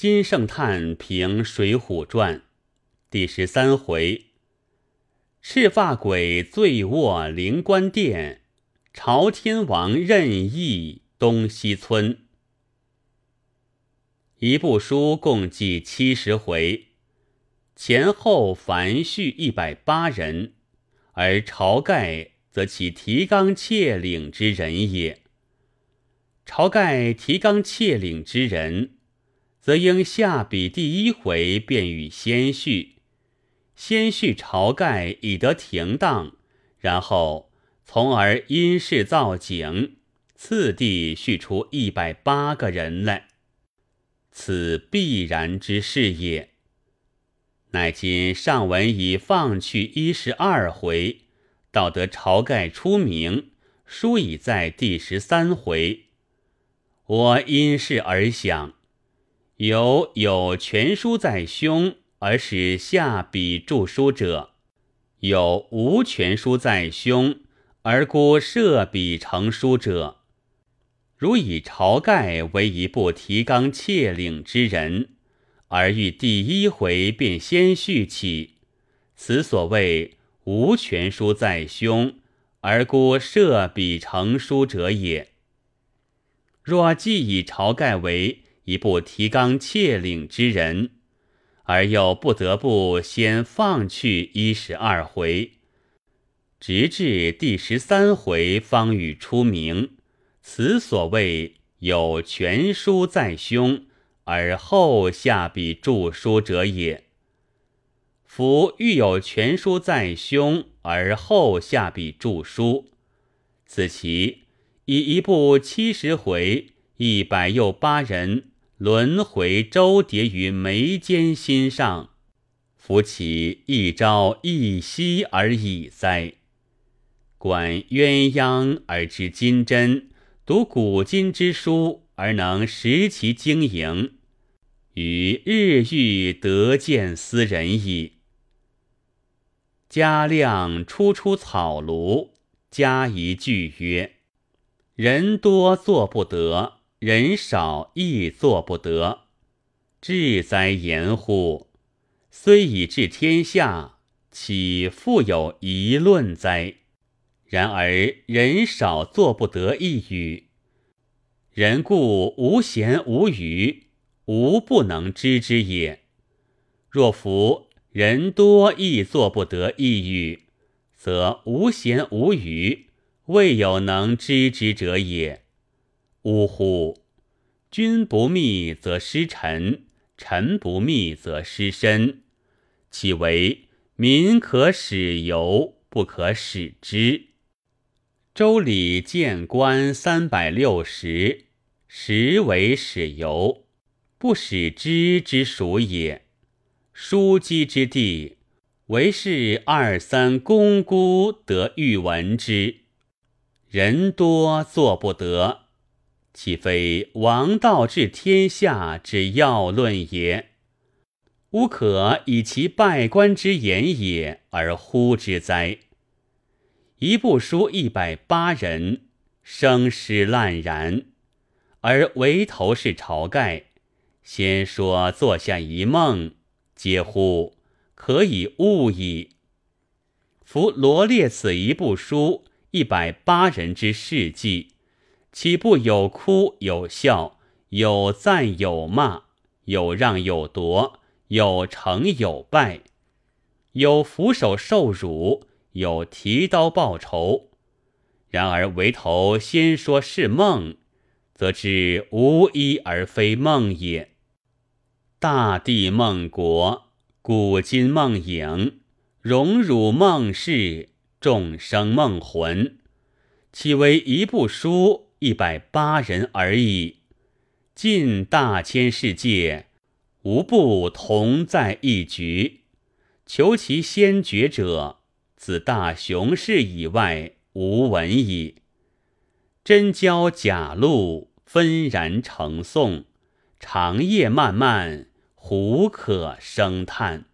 金圣叹评《水浒传》第十三回：赤发鬼醉卧灵官殿，朝天王任意东西村。一部书共计七十回，前后凡序一百八人，而晁盖则其提纲挈领之人也。晁盖提纲挈领之人。则应下笔第一回便与先序，先序晁盖以得停当，然后从而因事造景，次第叙出一百八个人来，此必然之事也。乃今上文已放去一十二回，到得晁盖出名，书已在第十三回，我因事而想。有有全书在胸而使下笔著书者，有无全书在胸而孤设笔成书者。如以晁盖为一部提纲挈领之人，而欲第一回便先续起，此所谓无全书在胸而孤设笔成书者也。若既以晁盖为，一部提纲挈领之人，而又不得不先放去一十二回，直至第十三回方与出名。此所谓有全书在胸，而后下笔著书者也。夫欲有全书在胸，而后下笔著书，此其以一部七十回，一百又八人。轮回周叠于眉间心上，扶其一朝一夕而已哉！观鸳鸯而知金针，读古今之书而能识其经营，与日欲得见斯人矣。嘉亮初出草庐，加一句曰：“人多做不得。”人少亦做不得，志哉言乎！虽以治天下，岂复有疑论哉？然而人少做不得一语，人故无闲无语，无不能知之也。若夫人多亦做不得一语，则无闲无语，未有能知之者也。呜呼！君不密则失臣，臣不密则失身。岂为民可使由，不可使之？周礼谏官三百六十，实为使由，不使之之属也。枢机之地，唯是二三公姑得欲闻之，人多做不得。岂非王道治天下之要论也？吾可以其拜官之言也而呼之哉？一部书一百八人，声势烂然，而为头是晁盖。先说坐下一梦，皆乎可以悟矣。夫罗列此一部书一百八人之事迹。岂不有哭有笑，有赞有骂，有让有夺，有成有败，有俯首受辱，有提刀报仇？然而唯头先说是梦，则知无一而非梦也。大地梦国，古今梦影，荣辱梦事，众生梦魂，岂为一部书？一百八人而已，尽大千世界，无不同在一局。求其先觉者，自大雄士以外，无闻矣。真交假录，纷然成诵，长夜漫漫，胡可生叹？